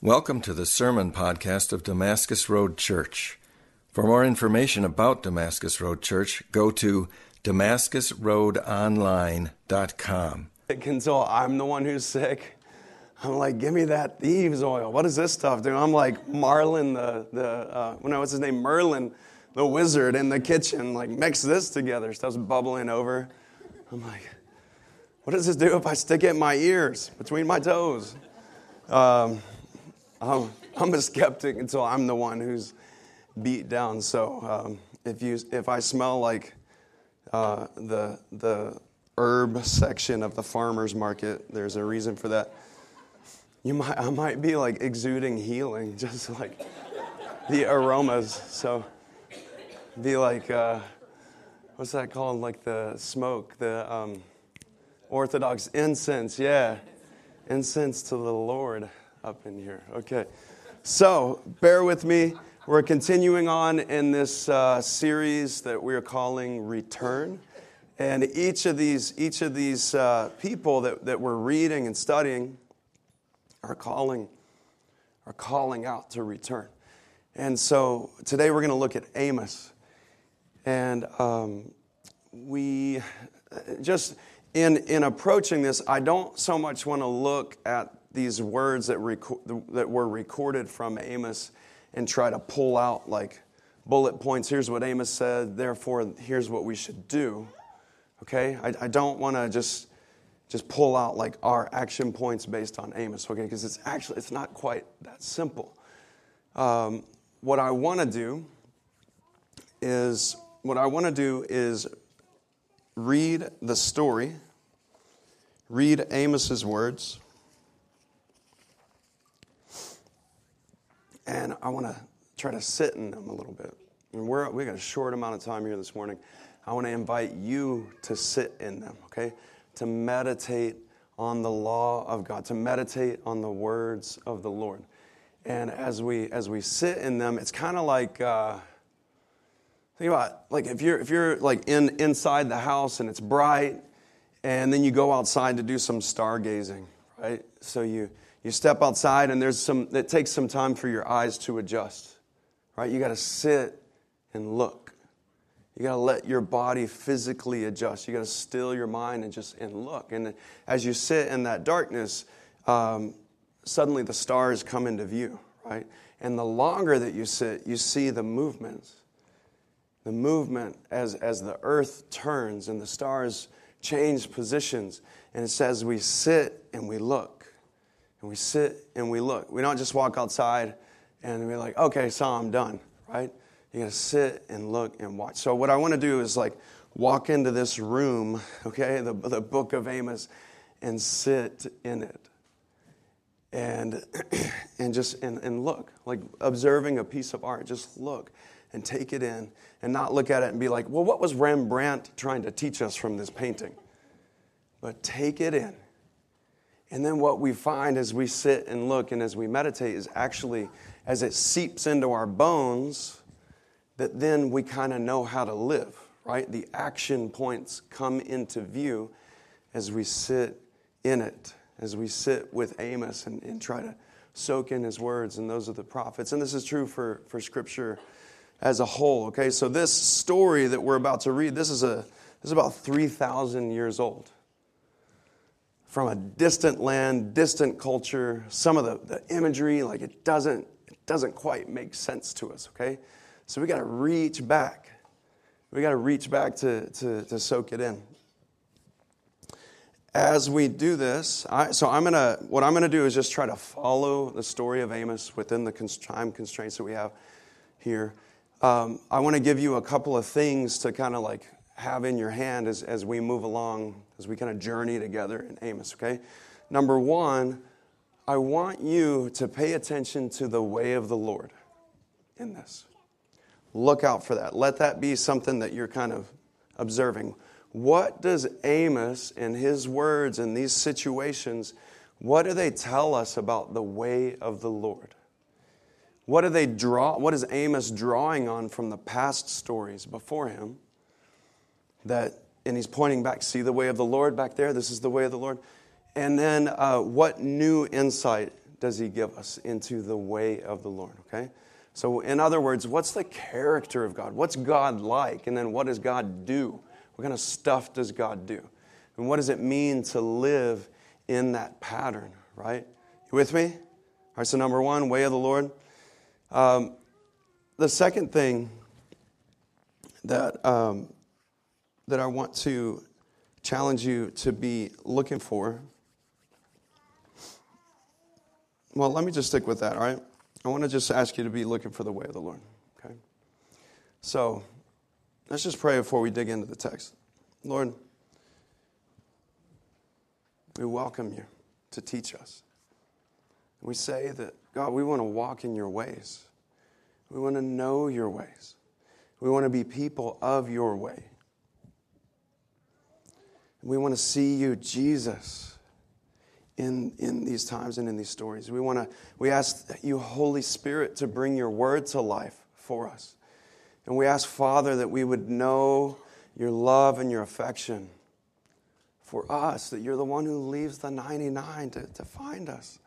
Welcome to the Sermon Podcast of Damascus Road Church. For more information about Damascus Road Church, go to damascusroadonline.com. Until I'm the one who's sick. I'm like, give me that thieves oil. What is this stuff, dude? I'm like Marlin, the, the uh, when I was his name? Merlin, the wizard in the kitchen. Like, mix this together. Stuff's bubbling over. I'm like, what does this do if I stick it in my ears, between my toes? Um, I'm, I'm a skeptic until I'm the one who's beat down. So um, if you if I smell like uh, the the herb section of the farmers market, there's a reason for that. You might I might be like exuding healing, just like the aromas. So be like uh, what's that called? Like the smoke, the um, Orthodox incense. Yeah, incense to the Lord up in here. Okay. So, bear with me. We're continuing on in this uh, series that we're calling Return. And each of these, each of these uh, people that, that we're reading and studying are calling, are calling out to return. And so today we're going to look at Amos. And um, we just, in, in approaching this, I don't so much want to look at these words that, that were recorded from Amos and try to pull out like bullet points. Here's what Amos said, therefore, here's what we should do. Okay? I, I don't want to just just pull out like our action points based on Amos, okay? Because it's actually it's not quite that simple. Um, what I want to do is what I want to do is read the story, read Amos's words, and I want to try to sit in them a little bit. And we're, we got a short amount of time here this morning. I want to invite you to sit in them, okay? To meditate on the law of God, to meditate on the words of the Lord. And as we as we sit in them, it's kind of like uh, think about like if you're if you're like in inside the house and it's bright, and then you go outside to do some stargazing, right? So you you step outside and there's some it takes some time for your eyes to adjust right? You got to sit and look. You got to let your body physically adjust. You got to still your mind and just and look. And as you sit in that darkness um, suddenly the stars come into view right? And the longer that you sit you see the movements. The movement as, as the earth turns and the stars change positions. And it says we sit and we look and we sit and we look. We don't just walk outside and we're like, okay, so I'm done, right? You gotta sit and look and watch. So, what I wanna do is like walk into this room, okay, the, the book of Amos, and sit in it. And, and just and, and look, like observing a piece of art, just look and take it in and not look at it and be like, well, what was Rembrandt trying to teach us from this painting? But take it in and then what we find as we sit and look and as we meditate is actually, as it seeps into our bones, that then we kind of know how to live, right? The action points come into view as we sit in it, as we sit with Amos and, and try to soak in his words, and those of the prophets. And this is true for, for Scripture as a whole, okay? So this story that we're about to read, this is, a, this is about 3,000 years old from a distant land, distant culture. Some of the, the imagery, like it doesn't, it doesn't quite make sense to us, okay? So we got to reach back. We got to reach back to, to, to soak it in. As we do this, I, so I'm gonna. What I'm gonna do is just try to follow the story of Amos within the time constraints that we have here. Um, I want to give you a couple of things to kind of like have in your hand as, as we move along, as we kind of journey together in Amos, okay? Number one, I want you to pay attention to the way of the Lord in this. Look out for that. Let that be something that you're kind of observing. What does Amos and his words in these situations, what do they tell us about the way of the Lord? What do they draw? What is Amos drawing on from the past stories before him? That, and he's pointing back, see the way of the Lord back there? This is the way of the Lord. And then uh, what new insight does he give us into the way of the Lord, okay? So, in other words, what's the character of God? What's God like? And then what does God do? What kind of stuff does God do? And what does it mean to live in that pattern, right? You with me? All right, so number one, way of the Lord. Um, the second thing that, um, that I want to challenge you to be looking for. Well, let me just stick with that, all right? I want to just ask you to be looking for the way of the Lord, okay? So, let's just pray before we dig into the text. Lord, we welcome you to teach us. We say that, God, we want to walk in your ways. We want to know your ways. We want to be people of your way. We want to see you, Jesus, in, in these times and in these stories. We want to, we ask you, Holy Spirit, to bring your word to life for us. And we ask, Father, that we would know your love and your affection for us, that you're the one who leaves the 99 to, to find us.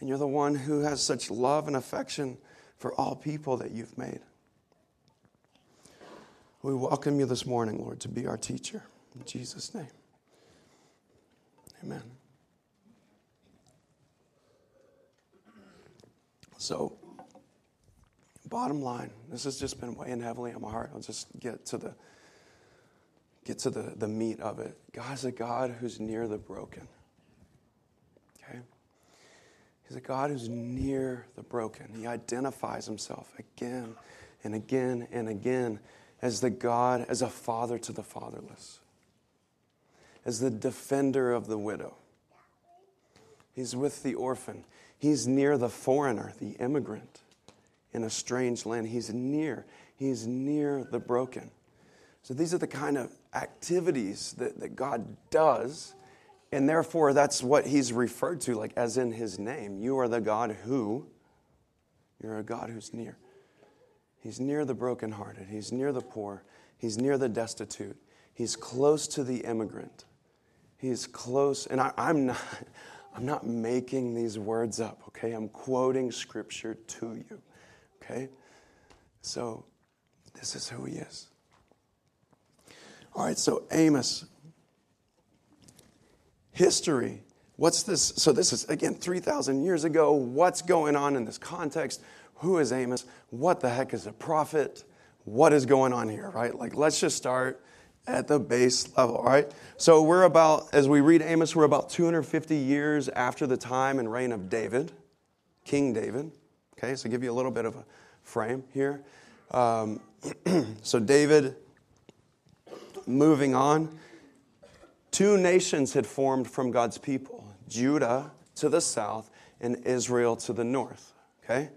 And you're the one who has such love and affection for all people that you've made. We welcome you this morning, Lord, to be our teacher. In Jesus' name. Amen. So, bottom line, this has just been weighing heavily on my heart. I'll just get to the get to the, the meat of it. God's a God who's near the broken. Okay? He's a God who's near the broken. He identifies himself again and again and again as the God, as a father to the fatherless as the defender of the widow. He's with the orphan. He's near the foreigner, the immigrant in a strange land. He's near. He's near the broken. So these are the kind of activities that, that God does. And therefore, that's what he's referred to, like as in his name. You are the God who, you're a God who's near. He's near the brokenhearted. He's near the poor. He's near the destitute. He's close to the immigrant. He's close, and I, am not. I'm not making these words up, okay? I'm quoting scripture to you, okay? So, this is who he is. All right, so Amos. History. What's this? So, this is, again, 3,000 years ago. What's going on in this context? Who is Amos? What the heck is a prophet? What is going on here, right? Like, let's just start at the base level, all right? So we're about, as we read Amos, we're about 250 years after the time and reign of David, King David. Okay, so give you a little bit of a frame here. Um, so David, moving on, two nations had formed from God's people Judah to the south and Israel to the north. Okay?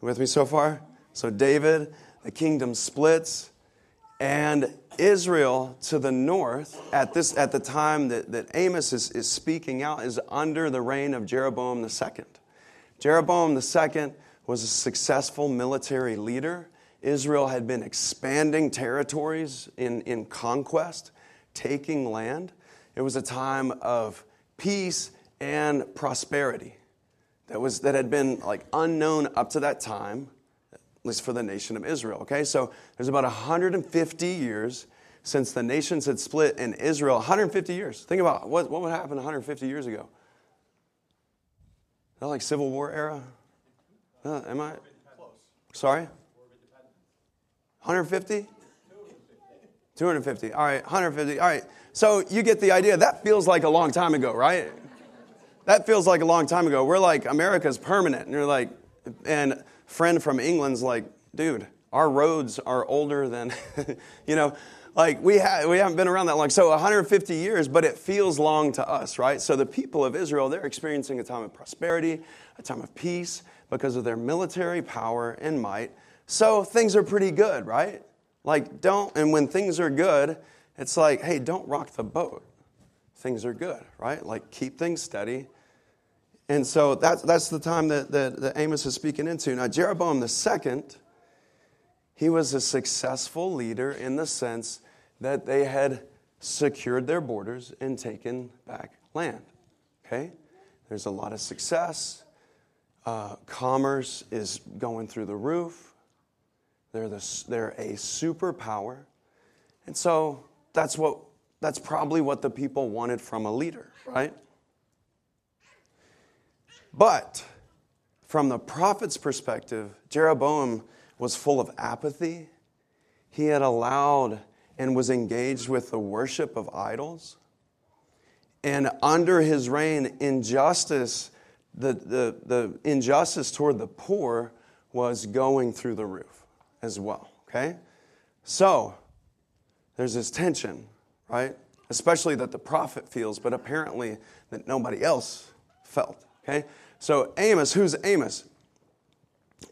With me so far? So David, the kingdom splits and Israel to the north, at, this, at the time that, that Amos is, is speaking out, is under the reign of Jeroboam II. Jeroboam II was a successful military leader. Israel had been expanding territories in, in conquest, taking land. It was a time of peace and prosperity that, was, that had been like unknown up to that time at least for the nation of Israel. Okay, so there's about 150 years since the nations had split in Israel. 150 years. Think about what, what would happen 150 years ago. Is that like Civil War era? Uh, am I? Sorry? 150? 250. All right, 150. All right. So you get the idea. That feels like a long time ago, right? That feels like a long time ago. We're like, America's permanent. And you're like, and friend from England's like, dude, our roads are older than, you know, like we, ha- we haven't been around that long. So 150 years, but it feels long to us, right? So the people of Israel, they're experiencing a time of prosperity, a time of peace because of their military power and might. So things are pretty good, right? Like, don't, and when things are good, it's like, hey, don't rock the boat. Things are good, right? Like, keep things steady and so that's, that's the time that, that, that Amos is speaking into. Now, Jeroboam II, he was a successful leader in the sense that they had secured their borders and taken back land. Okay? there's a lot of success. Uh, commerce is going through the roof. They're, the, they're a superpower. And so that's, what, that's probably what the people wanted from a leader, right? But from the prophet's perspective, Jeroboam was full of apathy. He had allowed and was engaged with the worship of idols. And under his reign, injustice, the, the, the injustice toward the poor was going through the roof as well. Okay? So, there's this tension, right? Especially that the prophet feels, but apparently that nobody else felt. Okay? So, Amos, who's Amos?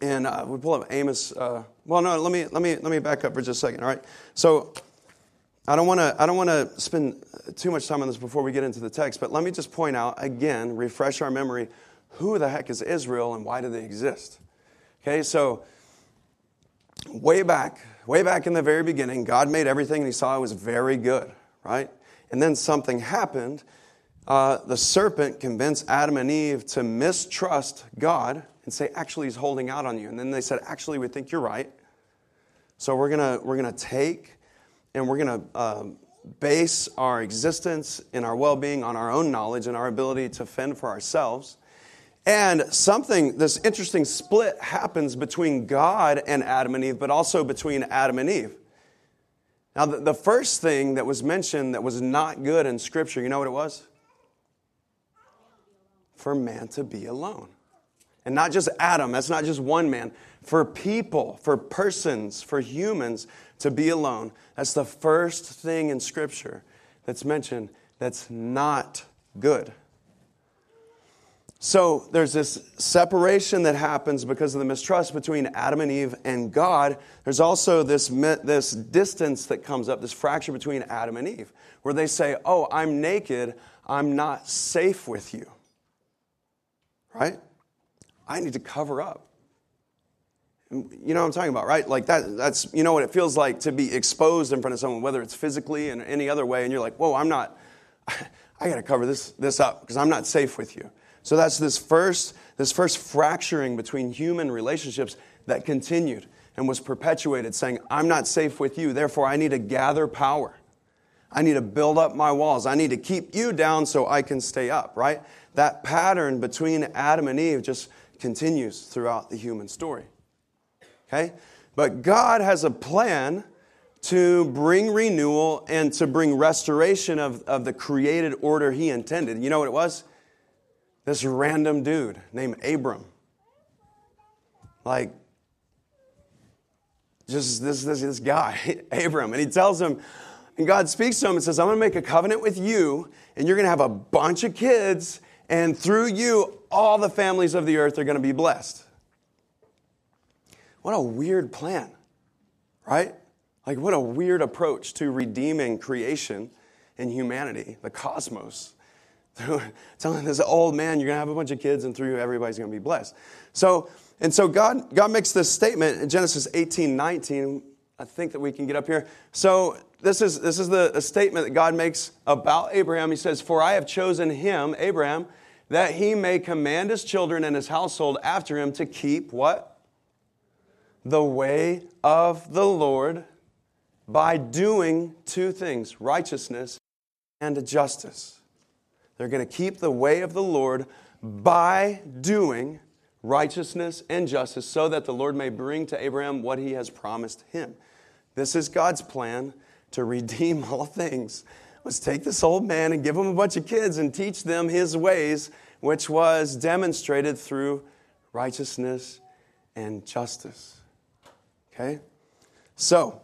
And uh, we pull up Amos. Uh, well, no, let me, let, me, let me back up for just a second, all right? So, I don't want to I don't want to spend too much time on this before we get into the text, but let me just point out again, refresh our memory, who the heck is Israel and why do they exist? Okay, so way back, way back in the very beginning, God made everything and he saw it was very good, right? And then something happened. Uh, the serpent convinced Adam and Eve to mistrust God and say, actually, he's holding out on you. And then they said, actually, we think you're right. So we're going to we're to take and we're going to um, base our existence and our well being on our own knowledge and our ability to fend for ourselves. And something, this interesting split happens between God and Adam and Eve, but also between Adam and Eve. Now, the, the first thing that was mentioned that was not good in Scripture, you know what it was? For man to be alone. And not just Adam, that's not just one man. For people, for persons, for humans to be alone. That's the first thing in Scripture that's mentioned that's not good. So there's this separation that happens because of the mistrust between Adam and Eve and God. There's also this, this distance that comes up, this fracture between Adam and Eve, where they say, Oh, I'm naked, I'm not safe with you. Right? I need to cover up. You know what I'm talking about, right? Like that, that's, you know what it feels like to be exposed in front of someone, whether it's physically and any other way, and you're like, whoa, I'm not, I got to cover this, this up because I'm not safe with you. So that's this first, this first fracturing between human relationships that continued and was perpetuated, saying, I'm not safe with you, therefore I need to gather power. I need to build up my walls. I need to keep you down so I can stay up, right? That pattern between Adam and Eve just continues throughout the human story. Okay? But God has a plan to bring renewal and to bring restoration of, of the created order He intended. You know what it was? This random dude named Abram. Like, just this, this, this guy, Abram. And he tells him, and God speaks to him and says, I'm going to make a covenant with you, and you're going to have a bunch of kids, and through you, all the families of the earth are going to be blessed. What a weird plan, right? Like, what a weird approach to redeeming creation and humanity, the cosmos. Telling this old man, you're going to have a bunch of kids, and through you, everybody's going to be blessed. So, and so God, God makes this statement in Genesis 18, 19. I think that we can get up here. So, this is, this is the statement that God makes about Abraham. He says, For I have chosen him, Abraham, that he may command his children and his household after him to keep what? the way of the Lord by doing two things righteousness and justice. They're going to keep the way of the Lord by doing righteousness and justice so that the Lord may bring to Abraham what he has promised him. This is God's plan to redeem all things. Let's take this old man and give him a bunch of kids and teach them his ways, which was demonstrated through righteousness and justice. Okay? So,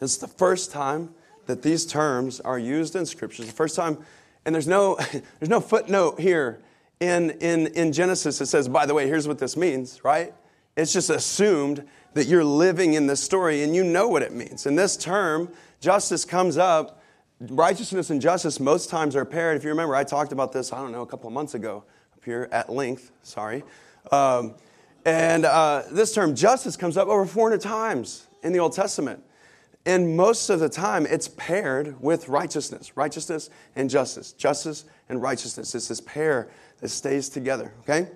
it's the first time that these terms are used in Scripture. The first time, and there's no, there's no footnote here in, in, in Genesis that says, by the way, here's what this means, right? It's just assumed that you're living in this story and you know what it means. And this term, justice, comes up. Righteousness and justice most times are paired. If you remember, I talked about this, I don't know, a couple of months ago up here at length, sorry. Um, and uh, this term justice comes up over 400 times in the Old Testament. And most of the time, it's paired with righteousness, righteousness and justice, justice and righteousness. It's this pair that stays together, okay?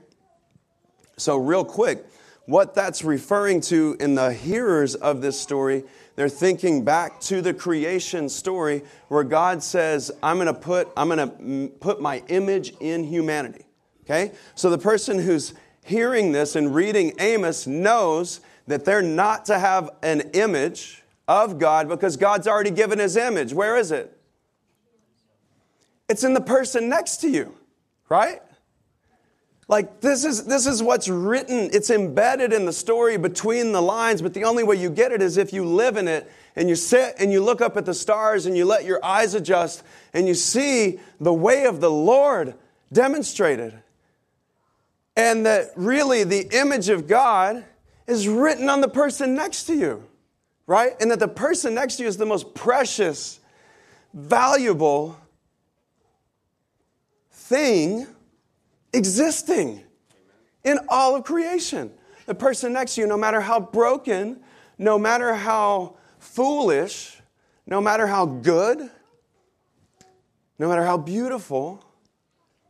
So, real quick, what that's referring to in the hearers of this story, they're thinking back to the creation story where God says, I'm going to put, I'm going to put my image in humanity. Okay? So the person who's hearing this and reading Amos knows that they're not to have an image of God because God's already given his image. Where is it? It's in the person next to you, right? Like this is this is what's written. It's embedded in the story between the lines, but the only way you get it is if you live in it and you sit and you look up at the stars and you let your eyes adjust and you see the way of the Lord demonstrated. And that really the image of God is written on the person next to you, right? And that the person next to you is the most precious, valuable thing existing in all of creation. The person next to you, no matter how broken, no matter how foolish, no matter how good, no matter how beautiful,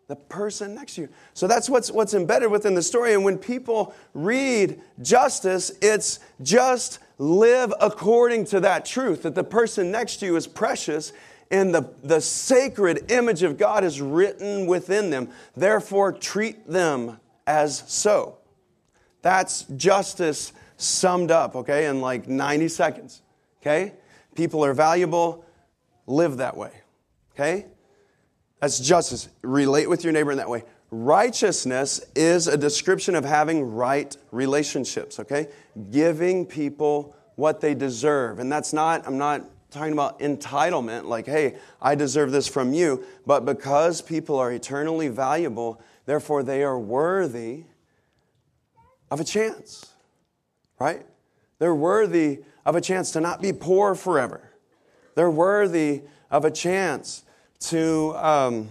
the person next to you. So that's what's, what's embedded within the story. And when people read justice, it's just live according to that truth that the person next to you is precious and the, the sacred image of God is written within them. Therefore, treat them as so. That's justice summed up, okay, in like 90 seconds, okay? People are valuable, live that way, okay? That's justice. Relate with your neighbor in that way. Righteousness is a description of having right relationships, okay? Giving people what they deserve. And that's not, I'm not talking about entitlement, like, hey, I deserve this from you, but because people are eternally valuable, therefore they are worthy of a chance, right? They're worthy of a chance to not be poor forever. They're worthy of a chance to um,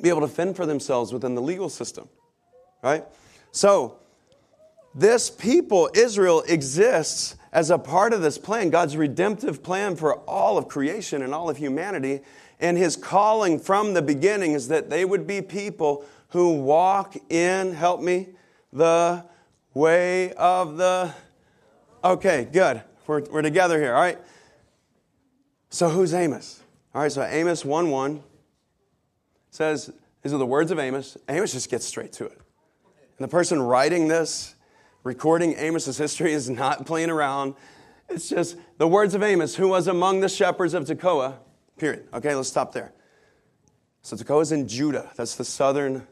be able to fend for themselves within the legal system, right? So, this people, Israel, exists as a part of this plan, God's redemptive plan for all of creation and all of humanity. And his calling from the beginning is that they would be people who walk in, help me, the way of the. Okay, good. We're, we're together here, all right? So who's Amos? All right, so Amos 1 1 says, These are the words of Amos. Amos just gets straight to it. And the person writing this recording Amos's history is not playing around. It's just the words of Amos, who was among the shepherds of Tekoa, period. Okay, let's stop there. So Tekoa is in Judah. That's the southern,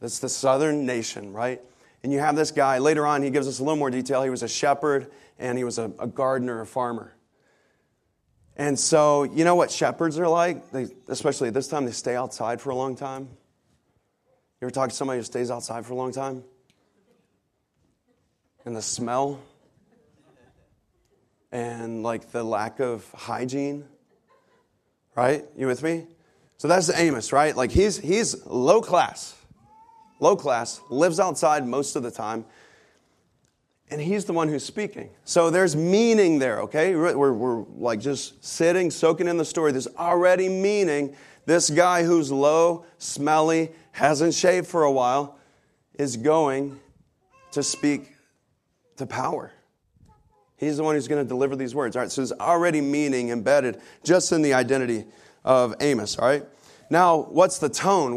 that's the southern nation, right? And you have this guy, later on, he gives us a little more detail. He was a shepherd and he was a, a gardener, a farmer. And so, you know what shepherds are like? They, especially at this time, they stay outside for a long time. You ever talk to somebody who stays outside for a long time? And the smell and like the lack of hygiene. Right? You with me? So that's Amos, right? Like he's he's low class. Low class, lives outside most of the time. And he's the one who's speaking. So there's meaning there, okay? We're, we're like just sitting, soaking in the story. There's already meaning. This guy who's low, smelly, hasn't shaved for a while, is going to speak to power. He's the one who's going to deliver these words. All right, so there's already meaning embedded just in the identity of Amos, all right? Now, what's the tone?